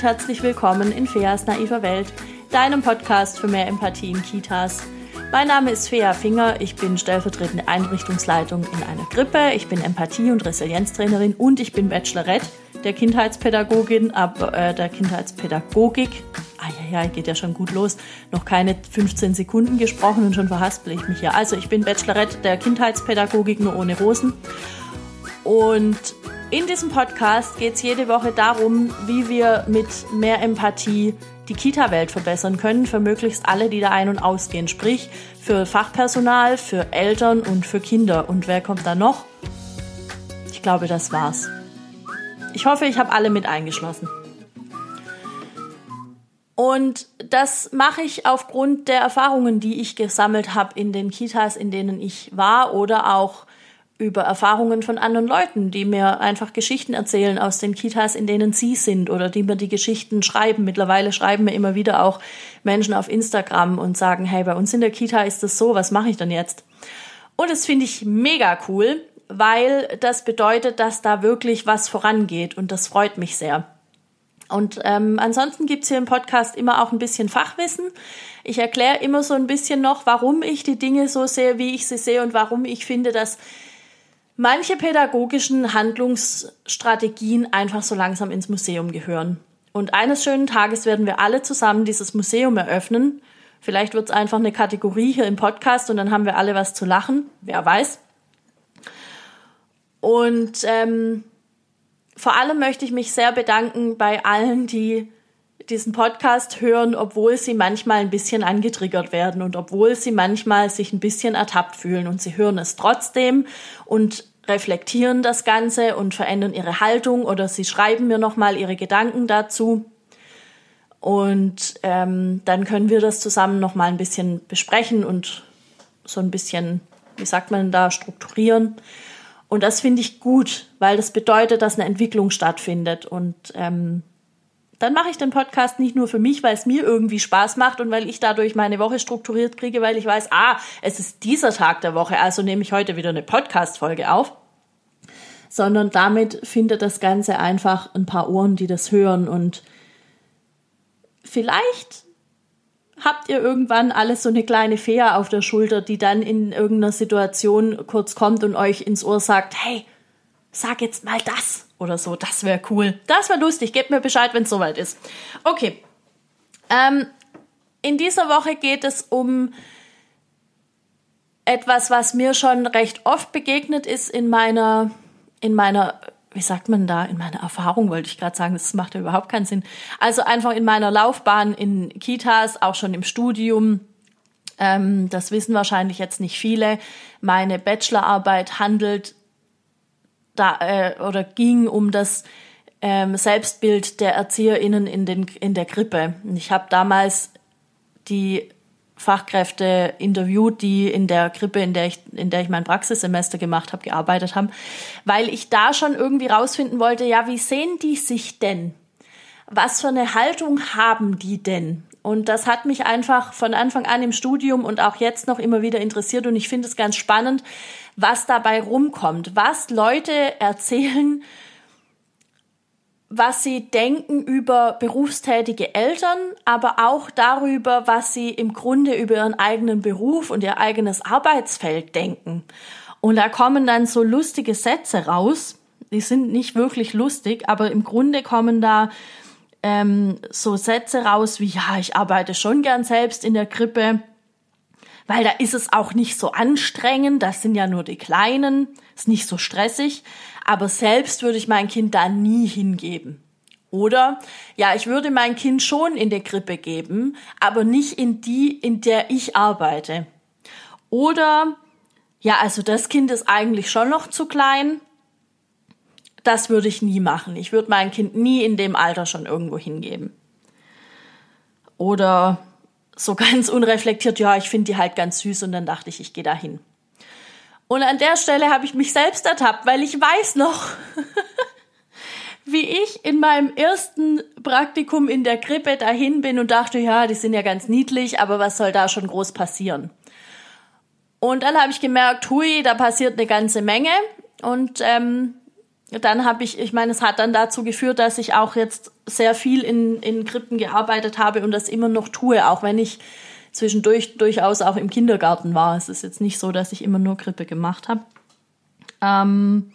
und herzlich willkommen in Feas naiver Welt, deinem Podcast für mehr Empathie in Kitas. Mein Name ist Fea Finger, ich bin stellvertretende Einrichtungsleitung in einer Krippe, ich bin Empathie- und Resilienztrainerin und ich bin Bachelorette der Kindheitspädagogin, aber äh, der Kindheitspädagogik. Ah ja, ja, geht ja schon gut los. Noch keine 15 Sekunden gesprochen und schon verhaspel ich mich hier. Also ich bin Bachelorette der Kindheitspädagogik, nur ohne Rosen. Und in diesem Podcast geht es jede Woche darum, wie wir mit mehr Empathie die Kita-Welt verbessern können für möglichst alle, die da ein- und ausgehen. Sprich, für Fachpersonal, für Eltern und für Kinder. Und wer kommt da noch? Ich glaube, das war's. Ich hoffe, ich habe alle mit eingeschlossen. Und das mache ich aufgrund der Erfahrungen, die ich gesammelt habe in den Kitas, in denen ich war oder auch über Erfahrungen von anderen Leuten, die mir einfach Geschichten erzählen aus den Kitas, in denen sie sind oder die mir die Geschichten schreiben. Mittlerweile schreiben mir immer wieder auch Menschen auf Instagram und sagen, hey, bei uns in der Kita ist das so, was mache ich denn jetzt? Und das finde ich mega cool, weil das bedeutet, dass da wirklich was vorangeht und das freut mich sehr. Und ähm, ansonsten gibt's hier im Podcast immer auch ein bisschen Fachwissen. Ich erkläre immer so ein bisschen noch, warum ich die Dinge so sehe, wie ich sie sehe und warum ich finde, dass manche pädagogischen Handlungsstrategien einfach so langsam ins Museum gehören. Und eines schönen Tages werden wir alle zusammen dieses Museum eröffnen. Vielleicht wird's einfach eine Kategorie hier im Podcast und dann haben wir alle was zu lachen. Wer weiß. Und ähm, vor allem möchte ich mich sehr bedanken bei allen, die diesen Podcast hören, obwohl sie manchmal ein bisschen angetriggert werden und obwohl sie manchmal sich ein bisschen ertappt fühlen und sie hören es trotzdem und reflektieren das Ganze und verändern ihre Haltung oder sie schreiben mir nochmal ihre Gedanken dazu. Und ähm, dann können wir das zusammen nochmal ein bisschen besprechen und so ein bisschen, wie sagt man da, strukturieren. Und das finde ich gut, weil das bedeutet, dass eine Entwicklung stattfindet. Und ähm, dann mache ich den Podcast nicht nur für mich, weil es mir irgendwie Spaß macht und weil ich dadurch meine Woche strukturiert kriege, weil ich weiß, ah, es ist dieser Tag der Woche, also nehme ich heute wieder eine Podcast-Folge auf, sondern damit findet das Ganze einfach ein paar Ohren, die das hören und vielleicht habt ihr irgendwann alles so eine kleine Fee auf der Schulter, die dann in irgendeiner Situation kurz kommt und euch ins Ohr sagt, hey, sag jetzt mal das oder so. Das wäre cool. Das wäre lustig. Gebt mir Bescheid, wenn es soweit ist. Okay. Ähm, in dieser Woche geht es um etwas, was mir schon recht oft begegnet ist in meiner, in meiner, wie sagt man da, in meiner Erfahrung wollte ich gerade sagen, das macht ja überhaupt keinen Sinn. Also einfach in meiner Laufbahn in Kitas, auch schon im Studium. Ähm, das wissen wahrscheinlich jetzt nicht viele. Meine Bachelorarbeit handelt da äh, oder ging um das ähm, Selbstbild der ErzieherInnen in, den, in der Krippe. Ich habe damals die Fachkräfte interviewt, die in der Krippe, in der ich, in der ich mein Praxissemester gemacht habe, gearbeitet haben, weil ich da schon irgendwie rausfinden wollte, ja, wie sehen die sich denn? Was für eine Haltung haben die denn? Und das hat mich einfach von Anfang an im Studium und auch jetzt noch immer wieder interessiert. Und ich finde es ganz spannend, was dabei rumkommt, was Leute erzählen, was sie denken über berufstätige Eltern, aber auch darüber, was sie im Grunde über ihren eigenen Beruf und ihr eigenes Arbeitsfeld denken. Und da kommen dann so lustige Sätze raus. Die sind nicht wirklich lustig, aber im Grunde kommen da ähm, so Sätze raus wie, ja, ich arbeite schon gern selbst in der Krippe, weil da ist es auch nicht so anstrengend, das sind ja nur die Kleinen, ist nicht so stressig, aber selbst würde ich mein Kind da nie hingeben. Oder, ja, ich würde mein Kind schon in der Krippe geben, aber nicht in die, in der ich arbeite. Oder, ja, also das Kind ist eigentlich schon noch zu klein, das würde ich nie machen. Ich würde mein Kind nie in dem Alter schon irgendwo hingeben. Oder so ganz unreflektiert, ja, ich finde die halt ganz süß und dann dachte ich, ich gehe da hin. Und an der Stelle habe ich mich selbst ertappt, weil ich weiß noch, wie ich in meinem ersten Praktikum in der Krippe dahin bin und dachte, ja, die sind ja ganz niedlich, aber was soll da schon groß passieren? Und dann habe ich gemerkt, hui, da passiert eine ganze Menge. Und ähm, dann habe ich, ich meine, es hat dann dazu geführt, dass ich auch jetzt sehr viel in, in Krippen gearbeitet habe und das immer noch tue, auch wenn ich zwischendurch durchaus auch im Kindergarten war. Es ist jetzt nicht so, dass ich immer nur Krippe gemacht habe. Ähm,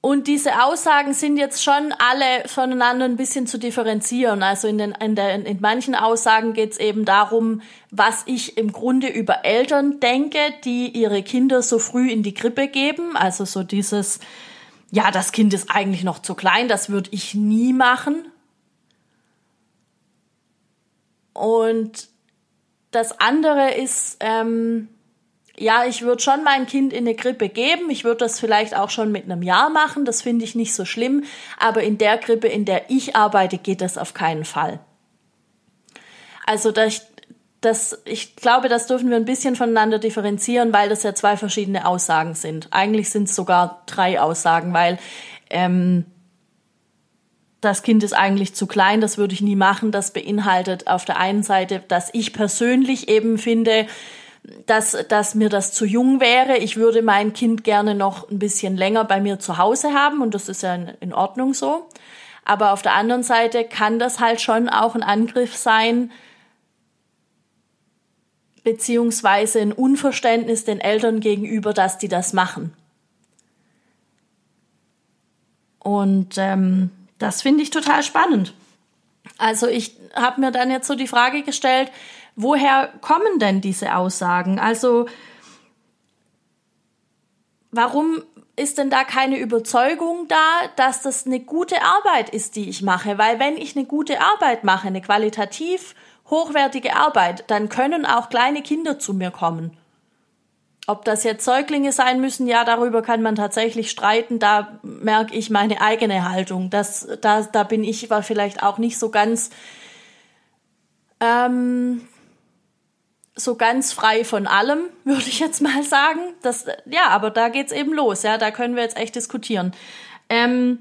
und diese Aussagen sind jetzt schon alle voneinander ein bisschen zu differenzieren. Also in, den, in, der, in manchen Aussagen geht es eben darum, was ich im Grunde über Eltern denke, die ihre Kinder so früh in die Krippe geben. Also so dieses, ja, das Kind ist eigentlich noch zu klein, das würde ich nie machen. Und das andere ist, ähm, ja, ich würde schon mein Kind in eine Krippe geben. Ich würde das vielleicht auch schon mit einem Jahr machen. Das finde ich nicht so schlimm. Aber in der Krippe, in der ich arbeite, geht das auf keinen Fall. Also das, das, ich glaube, das dürfen wir ein bisschen voneinander differenzieren, weil das ja zwei verschiedene Aussagen sind. Eigentlich sind es sogar drei Aussagen, weil ähm, das Kind ist eigentlich zu klein, das würde ich nie machen. Das beinhaltet auf der einen Seite, dass ich persönlich eben finde, dass, dass mir das zu jung wäre. Ich würde mein Kind gerne noch ein bisschen länger bei mir zu Hause haben und das ist ja in, in Ordnung so. Aber auf der anderen Seite kann das halt schon auch ein Angriff sein, beziehungsweise ein Unverständnis den Eltern gegenüber, dass die das machen. Und ähm, das finde ich total spannend. Also ich habe mir dann jetzt so die Frage gestellt, woher kommen denn diese Aussagen? Also warum ist denn da keine Überzeugung da, dass das eine gute Arbeit ist, die ich mache? Weil wenn ich eine gute Arbeit mache, eine qualitativ hochwertige Arbeit, dann können auch kleine Kinder zu mir kommen. Ob das jetzt Säuglinge sein müssen, ja, darüber kann man tatsächlich streiten. Da merke ich meine eigene Haltung. Das, da, da bin ich war vielleicht auch nicht so ganz ähm, so ganz frei von allem, würde ich jetzt mal sagen. Das, ja, aber da geht's eben los, ja, da können wir jetzt echt diskutieren. Ähm,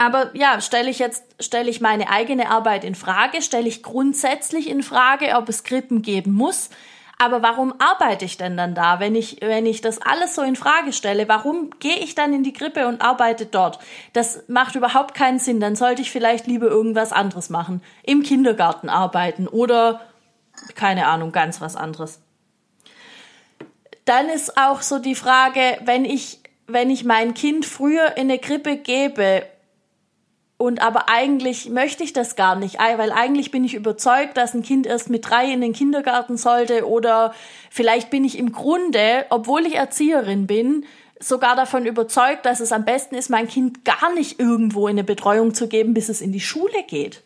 aber ja, stelle ich jetzt, stelle ich meine eigene Arbeit in Frage, stelle ich grundsätzlich in Frage, ob es Krippen geben muss. Aber warum arbeite ich denn dann da, wenn ich, wenn ich das alles so in Frage stelle? Warum gehe ich dann in die Krippe und arbeite dort? Das macht überhaupt keinen Sinn. Dann sollte ich vielleicht lieber irgendwas anderes machen. Im Kindergarten arbeiten oder keine Ahnung, ganz was anderes. Dann ist auch so die Frage, wenn ich, wenn ich mein Kind früher in eine Krippe gebe und aber eigentlich möchte ich das gar nicht, weil eigentlich bin ich überzeugt, dass ein Kind erst mit drei in den Kindergarten sollte oder vielleicht bin ich im Grunde, obwohl ich Erzieherin bin, sogar davon überzeugt, dass es am besten ist, mein Kind gar nicht irgendwo in eine Betreuung zu geben, bis es in die Schule geht.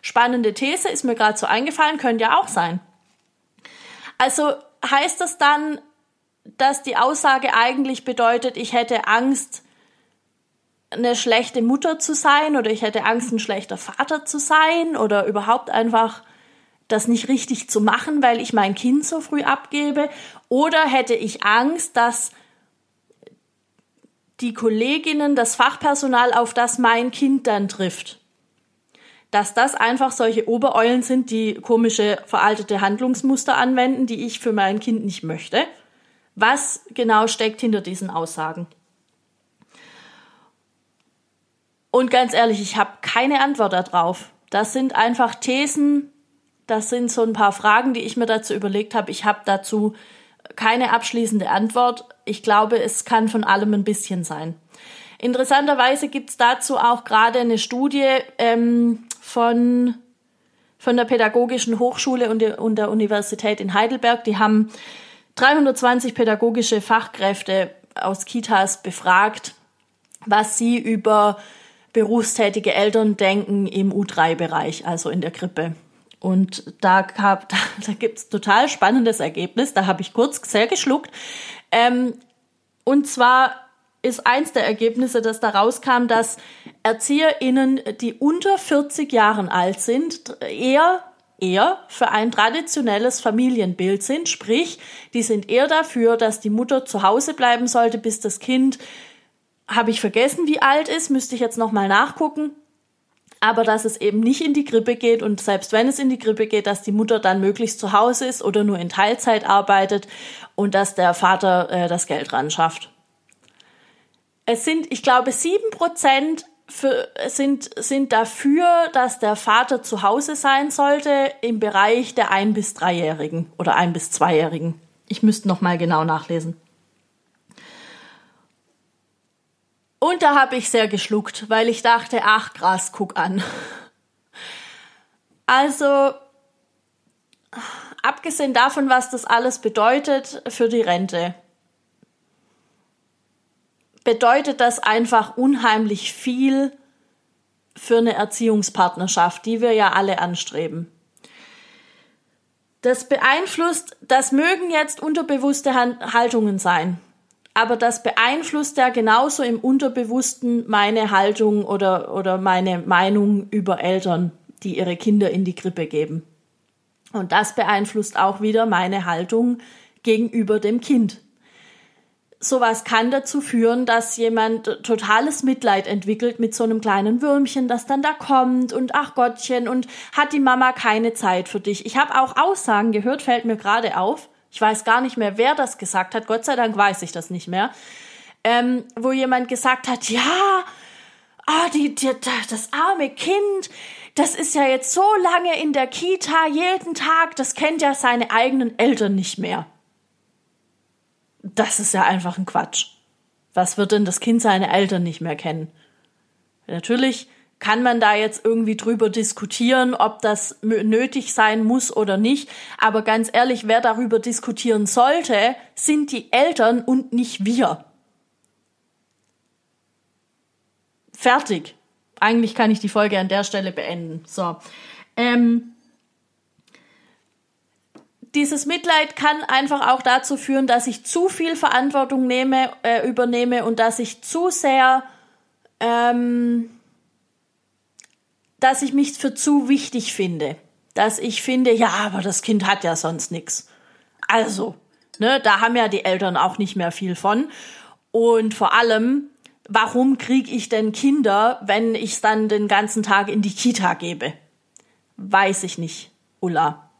Spannende These ist mir gerade so eingefallen, könnte ja auch sein. Also heißt das dann, dass die Aussage eigentlich bedeutet, ich hätte Angst, eine schlechte Mutter zu sein oder ich hätte Angst, ein schlechter Vater zu sein oder überhaupt einfach das nicht richtig zu machen, weil ich mein Kind so früh abgebe? Oder hätte ich Angst, dass die Kolleginnen, das Fachpersonal, auf das mein Kind dann trifft, dass das einfach solche Obereulen sind, die komische veraltete Handlungsmuster anwenden, die ich für mein Kind nicht möchte. Was genau steckt hinter diesen Aussagen? Und ganz ehrlich, ich habe keine Antwort darauf. Das sind einfach Thesen, das sind so ein paar Fragen, die ich mir dazu überlegt habe. Ich habe dazu keine abschließende Antwort. Ich glaube, es kann von allem ein bisschen sein. Interessanterweise gibt's dazu auch gerade eine Studie ähm, von, von der Pädagogischen Hochschule und und der Universität in Heidelberg. Die haben 320 pädagogische Fachkräfte aus Kitas befragt, was sie über berufstätige Eltern denken im U3-Bereich, also in der Krippe. Und da, gab, da, da gibt's total spannendes Ergebnis. Da habe ich kurz sehr geschluckt. Ähm, und zwar ist eins der Ergebnisse, das da rauskam, dass ErzieherInnen, die unter 40 Jahren alt sind, eher eher für ein traditionelles Familienbild sind, sprich, die sind eher dafür, dass die Mutter zu Hause bleiben sollte, bis das Kind, habe ich vergessen, wie alt ist, müsste ich jetzt nochmal nachgucken, aber dass es eben nicht in die Grippe geht und selbst wenn es in die Grippe geht, dass die Mutter dann möglichst zu Hause ist oder nur in Teilzeit arbeitet und dass der Vater äh, das Geld ran schafft. es sind, ich glaube, sieben Prozent für, sind, sind dafür, dass der Vater zu Hause sein sollte im Bereich der ein bis dreijährigen oder ein bis zweijährigen. Ich müsste noch mal genau nachlesen. Und da habe ich sehr geschluckt, weil ich dachte, ach krass, guck an. Also, abgesehen davon, was das alles bedeutet für die Rente, bedeutet das einfach unheimlich viel für eine Erziehungspartnerschaft, die wir ja alle anstreben. Das beeinflusst, das mögen jetzt unterbewusste Haltungen sein, aber das beeinflusst ja genauso im Unterbewussten meine Haltung oder, oder meine Meinung über Eltern, die ihre Kinder in die Krippe geben. Und das beeinflusst auch wieder meine Haltung gegenüber dem Kind sowas kann dazu führen, dass jemand totales Mitleid entwickelt mit so einem kleinen Würmchen, das dann da kommt und ach Gottchen und hat die Mama keine Zeit für dich. Ich habe auch Aussagen gehört, fällt mir gerade auf. Ich weiß gar nicht mehr, wer das gesagt hat. Gott sei Dank weiß ich das nicht mehr. Ähm, wo jemand gesagt hat, ja, ah, die, die, das arme Kind, das ist ja jetzt so lange in der Kita, jeden Tag, das kennt ja seine eigenen Eltern nicht mehr das ist ja einfach ein Quatsch. Was wird denn das Kind seine Eltern nicht mehr kennen? Natürlich kann man da jetzt irgendwie drüber diskutieren, ob das nötig sein muss oder nicht. Aber ganz ehrlich, wer darüber diskutieren sollte, sind die Eltern und nicht wir. Fertig. Eigentlich kann ich die Folge an der Stelle beenden. So. Ähm, dieses Mitleid kann einfach auch dazu führen, dass ich zu viel Verantwortung nehme, äh, übernehme und dass ich zu sehr, ähm, dass ich mich für zu wichtig finde. Dass ich finde, ja, aber das Kind hat ja sonst nichts. Also, ne, da haben ja die Eltern auch nicht mehr viel von. Und vor allem, warum kriege ich denn Kinder, wenn ich es dann den ganzen Tag in die Kita gebe? Weiß ich nicht, Ulla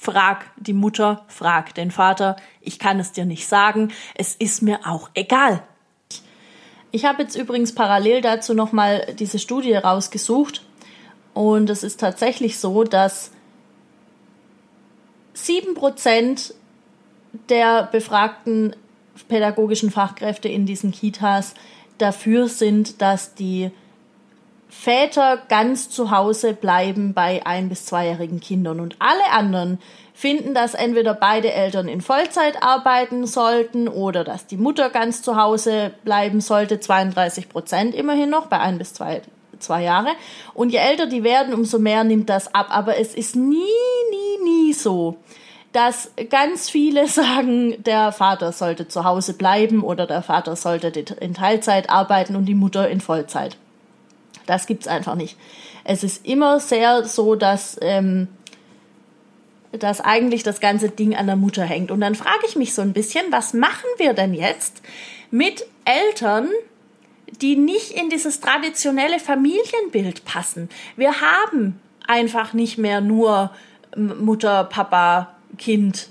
frag die Mutter, frag den Vater, ich kann es dir nicht sagen, es ist mir auch egal. Ich habe jetzt übrigens parallel dazu nochmal diese Studie rausgesucht. Und es ist tatsächlich so, dass sieben Prozent der befragten pädagogischen Fachkräfte in diesen Kitas dafür sind, dass die Väter ganz zu Hause bleiben bei ein- bis zweijährigen Kindern. Und alle anderen finden, dass entweder beide Eltern in Vollzeit arbeiten sollten oder dass die Mutter ganz zu Hause bleiben sollte, 32 Prozent immerhin noch bei ein bis zwei, zwei Jahre. Und je älter die werden, umso mehr nimmt das ab. Aber es ist nie, nie, nie so, dass ganz viele sagen, der Vater sollte zu Hause bleiben oder der Vater sollte in Teilzeit arbeiten und die Mutter in Vollzeit. Das gibt's einfach nicht. Es ist immer sehr so, dass, ähm, dass eigentlich das ganze Ding an der Mutter hängt. Und dann frage ich mich so ein bisschen, was machen wir denn jetzt mit Eltern, die nicht in dieses traditionelle Familienbild passen? Wir haben einfach nicht mehr nur Mutter, Papa, Kind,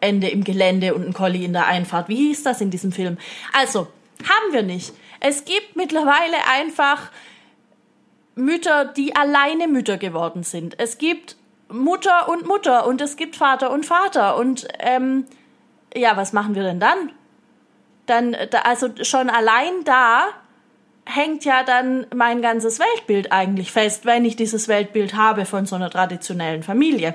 Ende im Gelände und ein Collie in der Einfahrt. Wie hieß das in diesem Film? Also, haben wir nicht. Es gibt mittlerweile einfach Mütter, die alleine Mütter geworden sind. Es gibt Mutter und Mutter und es gibt Vater und Vater. Und ähm, ja, was machen wir denn dann? Dann, da, also schon allein da hängt ja dann mein ganzes Weltbild eigentlich fest, wenn ich dieses Weltbild habe von so einer traditionellen Familie.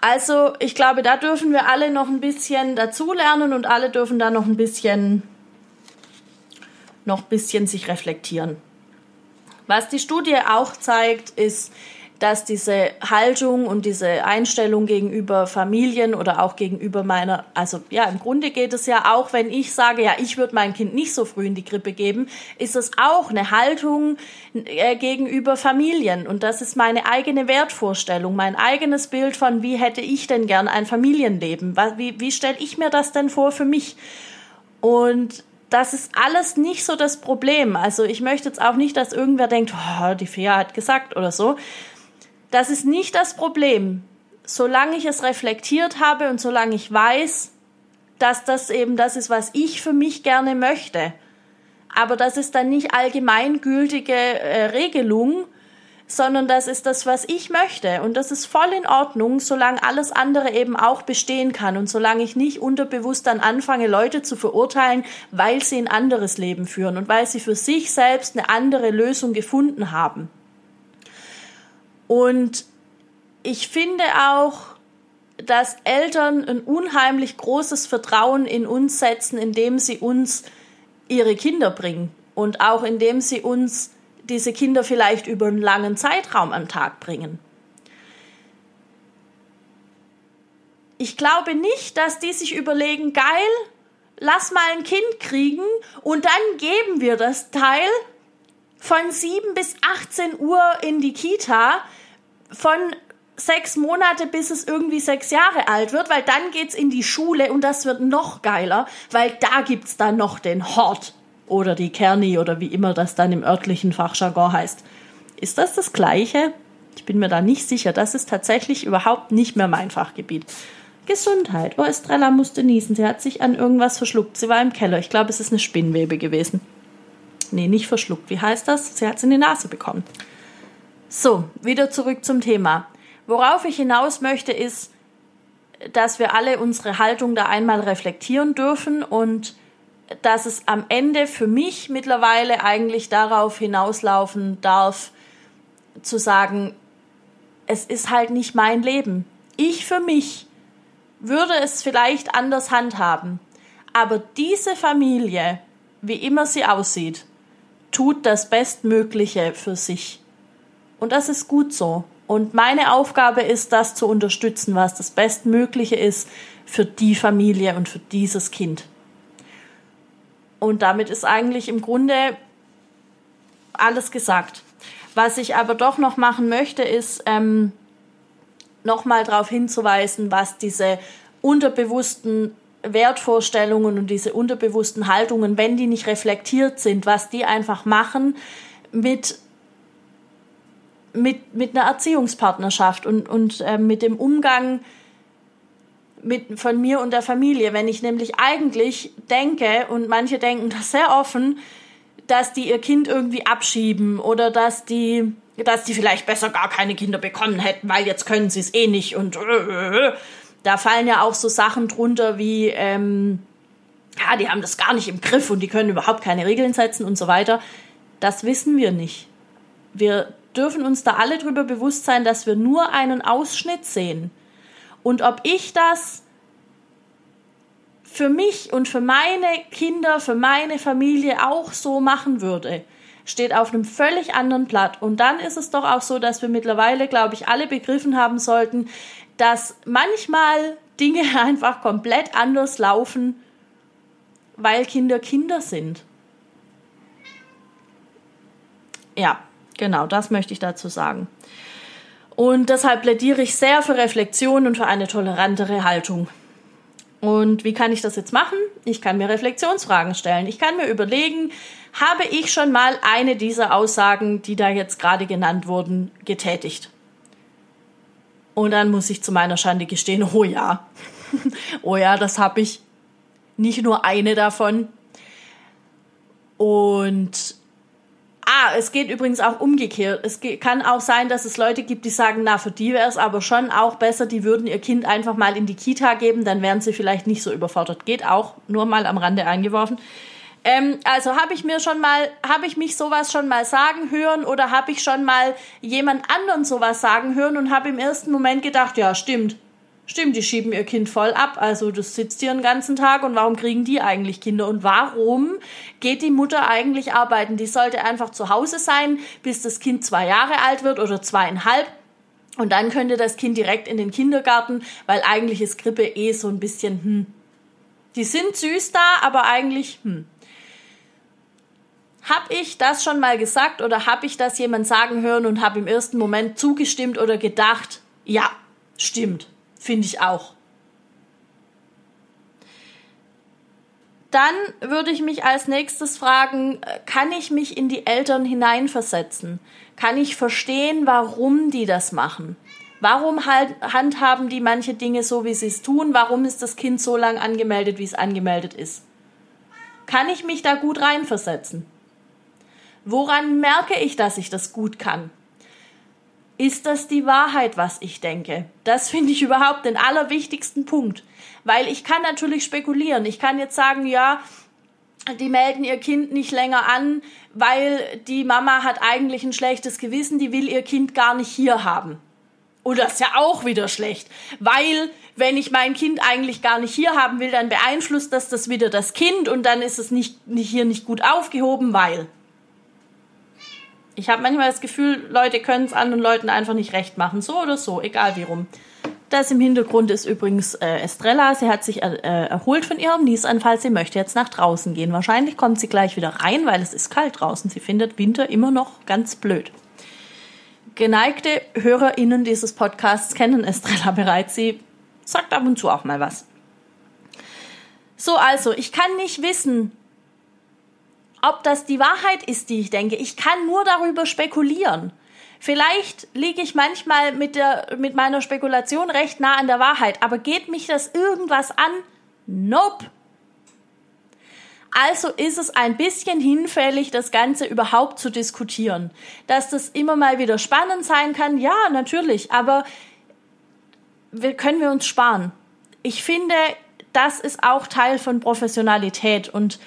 Also ich glaube, da dürfen wir alle noch ein bisschen dazulernen und alle dürfen da noch ein bisschen noch ein bisschen sich reflektieren. Was die Studie auch zeigt, ist, dass diese Haltung und diese Einstellung gegenüber Familien oder auch gegenüber meiner, also ja, im Grunde geht es ja auch, wenn ich sage, ja, ich würde mein Kind nicht so früh in die Krippe geben, ist es auch eine Haltung äh, gegenüber Familien. Und das ist meine eigene Wertvorstellung, mein eigenes Bild von, wie hätte ich denn gern ein Familienleben? Wie, wie stelle ich mir das denn vor für mich? Und das ist alles nicht so das Problem. Also ich möchte jetzt auch nicht, dass irgendwer denkt, oh, die Fea hat gesagt oder so. Das ist nicht das Problem. Solange ich es reflektiert habe und solange ich weiß, dass das eben das ist, was ich für mich gerne möchte. Aber das ist dann nicht allgemeingültige äh, Regelung, sondern das ist das, was ich möchte. Und das ist voll in Ordnung, solange alles andere eben auch bestehen kann und solange ich nicht unterbewusst dann anfange, Leute zu verurteilen, weil sie ein anderes Leben führen und weil sie für sich selbst eine andere Lösung gefunden haben. Und ich finde auch, dass Eltern ein unheimlich großes Vertrauen in uns setzen, indem sie uns ihre Kinder bringen und auch indem sie uns diese Kinder vielleicht über einen langen Zeitraum am Tag bringen. Ich glaube nicht, dass die sich überlegen, geil, lass mal ein Kind kriegen und dann geben wir das Teil von 7 bis 18 Uhr in die Kita, von sechs Monate, bis es irgendwie sechs Jahre alt wird, weil dann geht's in die Schule und das wird noch geiler, weil da gibt's dann noch den Hort oder die Kerni oder wie immer das dann im örtlichen Fachjargon heißt. Ist das das Gleiche? Ich bin mir da nicht sicher. Das ist tatsächlich überhaupt nicht mehr mein Fachgebiet. Gesundheit. Oh, Estrella musste niesen. Sie hat sich an irgendwas verschluckt. Sie war im Keller. Ich glaube, es ist eine Spinnwebe gewesen. Nee, nicht verschluckt. Wie heißt das? Sie hat es in die Nase bekommen. So, wieder zurück zum Thema. Worauf ich hinaus möchte, ist, dass wir alle unsere Haltung da einmal reflektieren dürfen und dass es am Ende für mich mittlerweile eigentlich darauf hinauslaufen darf, zu sagen, es ist halt nicht mein Leben. Ich für mich würde es vielleicht anders handhaben, aber diese Familie, wie immer sie aussieht, tut das Bestmögliche für sich. Und das ist gut so. Und meine Aufgabe ist, das zu unterstützen, was das Bestmögliche ist für die Familie und für dieses Kind. Und damit ist eigentlich im Grunde alles gesagt. Was ich aber doch noch machen möchte, ist ähm, nochmal darauf hinzuweisen, was diese unterbewussten Wertvorstellungen und diese unterbewussten Haltungen, wenn die nicht reflektiert sind, was die einfach machen mit mit, mit einer Erziehungspartnerschaft und, und äh, mit dem Umgang mit, von mir und der Familie. Wenn ich nämlich eigentlich denke, und manche denken das sehr offen, dass die ihr Kind irgendwie abschieben oder dass die, dass die vielleicht besser gar keine Kinder bekommen hätten, weil jetzt können sie es eh nicht und äh, da fallen ja auch so Sachen drunter wie, ähm, ja, die haben das gar nicht im Griff und die können überhaupt keine Regeln setzen und so weiter. Das wissen wir nicht. Wir dürfen uns da alle drüber bewusst sein, dass wir nur einen Ausschnitt sehen. Und ob ich das für mich und für meine Kinder, für meine Familie auch so machen würde, steht auf einem völlig anderen Blatt. Und dann ist es doch auch so, dass wir mittlerweile, glaube ich, alle begriffen haben sollten, dass manchmal Dinge einfach komplett anders laufen, weil Kinder Kinder sind. Ja, Genau, das möchte ich dazu sagen. Und deshalb plädiere ich sehr für Reflexion und für eine tolerantere Haltung. Und wie kann ich das jetzt machen? Ich kann mir Reflexionsfragen stellen. Ich kann mir überlegen, habe ich schon mal eine dieser Aussagen, die da jetzt gerade genannt wurden, getätigt? Und dann muss ich zu meiner Schande gestehen, oh ja, oh ja, das habe ich. Nicht nur eine davon. Und Ah, es geht übrigens auch umgekehrt. Es kann auch sein, dass es Leute gibt, die sagen, na, für die wäre es aber schon auch besser, die würden ihr Kind einfach mal in die Kita geben, dann wären sie vielleicht nicht so überfordert. Geht auch, nur mal am Rande eingeworfen. Ähm, also habe ich mir schon mal, habe ich mich sowas schon mal sagen hören oder habe ich schon mal jemand anderen sowas sagen hören und habe im ersten Moment gedacht, ja, stimmt, Stimmt, die schieben ihr Kind voll ab. Also das sitzt hier den ganzen Tag und warum kriegen die eigentlich Kinder? Und warum geht die Mutter eigentlich arbeiten? Die sollte einfach zu Hause sein, bis das Kind zwei Jahre alt wird oder zweieinhalb. Und dann könnte das Kind direkt in den Kindergarten, weil eigentlich ist Grippe eh so ein bisschen, hm. Die sind süß da, aber eigentlich, hm. Hab ich das schon mal gesagt oder hab ich das jemand sagen hören und hab im ersten Moment zugestimmt oder gedacht, ja, stimmt. Finde ich auch. Dann würde ich mich als nächstes fragen, kann ich mich in die Eltern hineinversetzen? Kann ich verstehen, warum die das machen? Warum halt, handhaben die manche Dinge so, wie sie es tun? Warum ist das Kind so lang angemeldet, wie es angemeldet ist? Kann ich mich da gut reinversetzen? Woran merke ich, dass ich das gut kann? Ist das die Wahrheit, was ich denke? Das finde ich überhaupt den allerwichtigsten Punkt. Weil ich kann natürlich spekulieren. Ich kann jetzt sagen, ja, die melden ihr Kind nicht länger an, weil die Mama hat eigentlich ein schlechtes Gewissen, die will ihr Kind gar nicht hier haben. Und das ist ja auch wieder schlecht, weil wenn ich mein Kind eigentlich gar nicht hier haben will, dann beeinflusst das das wieder das Kind und dann ist es nicht, nicht hier nicht gut aufgehoben, weil. Ich habe manchmal das Gefühl, Leute können es anderen Leuten einfach nicht recht machen, so oder so, egal wie rum. Das im Hintergrund ist übrigens äh, Estrella. Sie hat sich äh, erholt von ihrem Niesanfall. Sie möchte jetzt nach draußen gehen. Wahrscheinlich kommt sie gleich wieder rein, weil es ist kalt draußen. Sie findet Winter immer noch ganz blöd. Geneigte HörerInnen dieses Podcasts kennen Estrella bereits. Sie sagt ab und zu auch mal was. So, also, ich kann nicht wissen, ob das die Wahrheit ist, die ich denke. Ich kann nur darüber spekulieren. Vielleicht liege ich manchmal mit, der, mit meiner Spekulation recht nah an der Wahrheit, aber geht mich das irgendwas an? Nope. Also ist es ein bisschen hinfällig, das Ganze überhaupt zu diskutieren. Dass das immer mal wieder spannend sein kann, ja, natürlich, aber wir, können wir uns sparen. Ich finde, das ist auch Teil von Professionalität und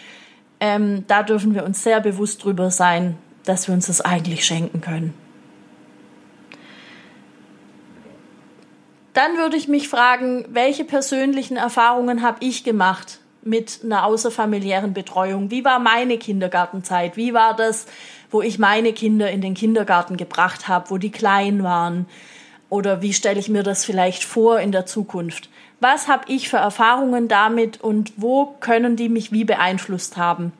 ähm, da dürfen wir uns sehr bewusst drüber sein, dass wir uns das eigentlich schenken können. Dann würde ich mich fragen, welche persönlichen Erfahrungen habe ich gemacht mit einer außerfamiliären Betreuung? Wie war meine Kindergartenzeit? Wie war das, wo ich meine Kinder in den Kindergarten gebracht habe, wo die klein waren? Oder wie stelle ich mir das vielleicht vor in der Zukunft? Was habe ich für Erfahrungen damit und wo können die mich wie beeinflusst haben?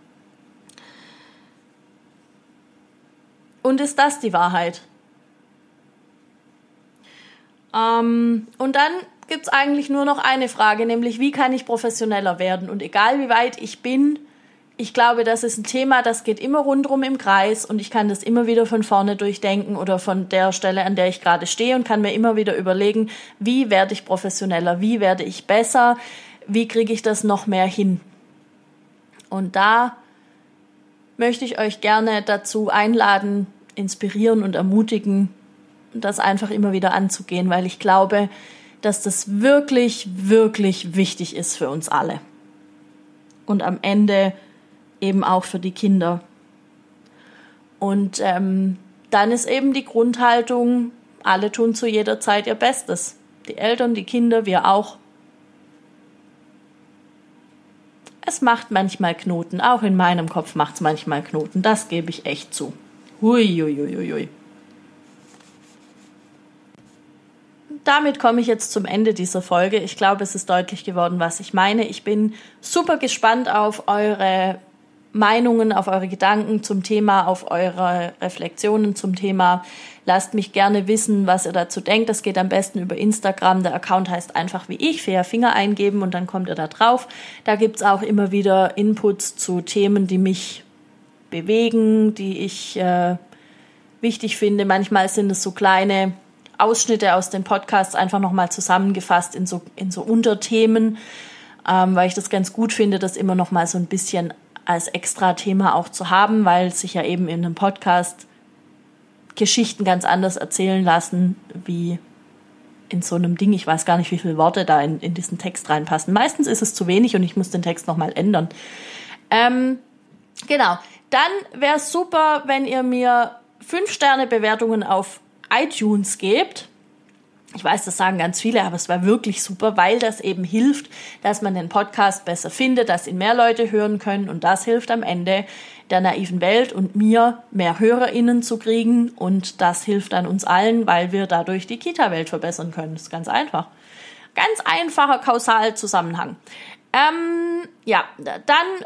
Und ist das die Wahrheit? Ähm, und dann gibt es eigentlich nur noch eine Frage, nämlich wie kann ich professioneller werden? Und egal wie weit ich bin, ich glaube, das ist ein Thema, das geht immer rundrum im Kreis und ich kann das immer wieder von vorne durchdenken oder von der Stelle, an der ich gerade stehe und kann mir immer wieder überlegen, wie werde ich professioneller, wie werde ich besser, wie kriege ich das noch mehr hin. Und da möchte ich euch gerne dazu einladen, inspirieren und ermutigen, das einfach immer wieder anzugehen, weil ich glaube, dass das wirklich, wirklich wichtig ist für uns alle. Und am Ende eben auch für die Kinder. Und ähm, dann ist eben die Grundhaltung, alle tun zu jeder Zeit ihr Bestes. Die Eltern, die Kinder, wir auch. Es macht manchmal Knoten, auch in meinem Kopf macht es manchmal Knoten, das gebe ich echt zu. Hui, hui, hui, hui. damit komme ich jetzt zum Ende dieser Folge. Ich glaube, es ist deutlich geworden, was ich meine. Ich bin super gespannt auf eure Meinungen, auf eure Gedanken zum Thema, auf eure Reflexionen zum Thema. Lasst mich gerne wissen, was ihr dazu denkt. Das geht am besten über Instagram. Der Account heißt einfach wie ich, Fair Finger eingeben und dann kommt ihr da drauf. Da gibt's auch immer wieder Inputs zu Themen, die mich bewegen, die ich äh, wichtig finde. Manchmal sind es so kleine Ausschnitte aus den Podcasts einfach nochmal zusammengefasst in so, in so Unterthemen, ähm, weil ich das ganz gut finde, das immer nochmal so ein bisschen als extra Thema auch zu haben, weil sich ja eben in einem Podcast Geschichten ganz anders erzählen lassen, wie in so einem Ding. Ich weiß gar nicht, wie viele Worte da in, in diesen Text reinpassen. Meistens ist es zu wenig und ich muss den Text nochmal ändern. Ähm, genau. Dann wäre es super, wenn ihr mir 5-Sterne-Bewertungen auf iTunes gebt. Ich weiß, das sagen ganz viele, aber es war wirklich super, weil das eben hilft, dass man den Podcast besser findet, dass ihn mehr Leute hören können und das hilft am Ende der naiven Welt und mir mehr HörerInnen zu kriegen und das hilft dann uns allen, weil wir dadurch die Kita-Welt verbessern können. Das ist ganz einfach. Ganz einfacher Kausalzusammenhang. Ähm, ja, dann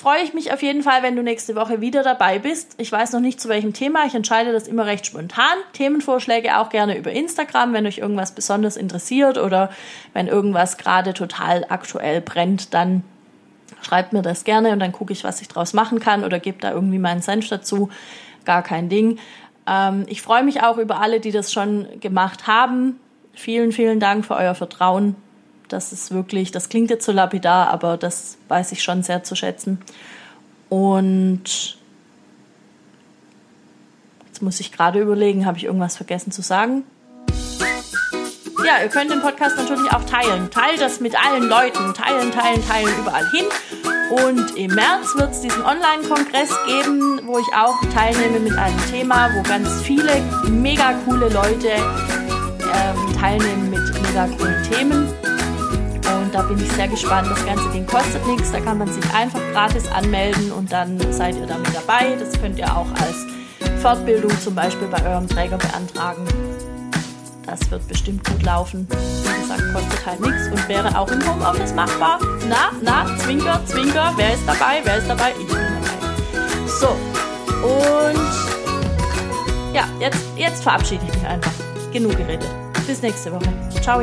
freue ich mich auf jeden Fall, wenn du nächste Woche wieder dabei bist. Ich weiß noch nicht zu welchem Thema. Ich entscheide das immer recht spontan. Themenvorschläge auch gerne über Instagram, wenn euch irgendwas besonders interessiert oder wenn irgendwas gerade total aktuell brennt, dann schreibt mir das gerne und dann gucke ich, was ich draus machen kann oder gebe da irgendwie meinen Senf dazu. Gar kein Ding. Ähm, ich freue mich auch über alle, die das schon gemacht haben. Vielen, vielen Dank für euer Vertrauen. Das ist wirklich, das klingt jetzt so lapidar, aber das weiß ich schon sehr zu schätzen. Und jetzt muss ich gerade überlegen, habe ich irgendwas vergessen zu sagen? Ja, ihr könnt den Podcast natürlich auch teilen. Teilt das mit allen Leuten. Teilen, teilen, teilen überall hin. Und im März wird es diesen Online-Kongress geben, wo ich auch teilnehme mit einem Thema, wo ganz viele mega coole Leute ähm, teilnehmen mit mega coolen Themen. Und da bin ich sehr gespannt. Das ganze Ding kostet nichts. Da kann man sich einfach gratis anmelden und dann seid ihr damit dabei. Das könnt ihr auch als Fortbildung zum Beispiel bei eurem Träger beantragen. Das wird bestimmt gut laufen. Wie gesagt, kostet halt nichts und wäre auch im Homeoffice machbar. Na, na, Zwinker, Zwinker, wer ist dabei? Wer ist dabei? Ich bin dabei. So, und ja, jetzt, jetzt verabschiede ich mich einfach. Genug geredet. Bis nächste Woche. Ciao.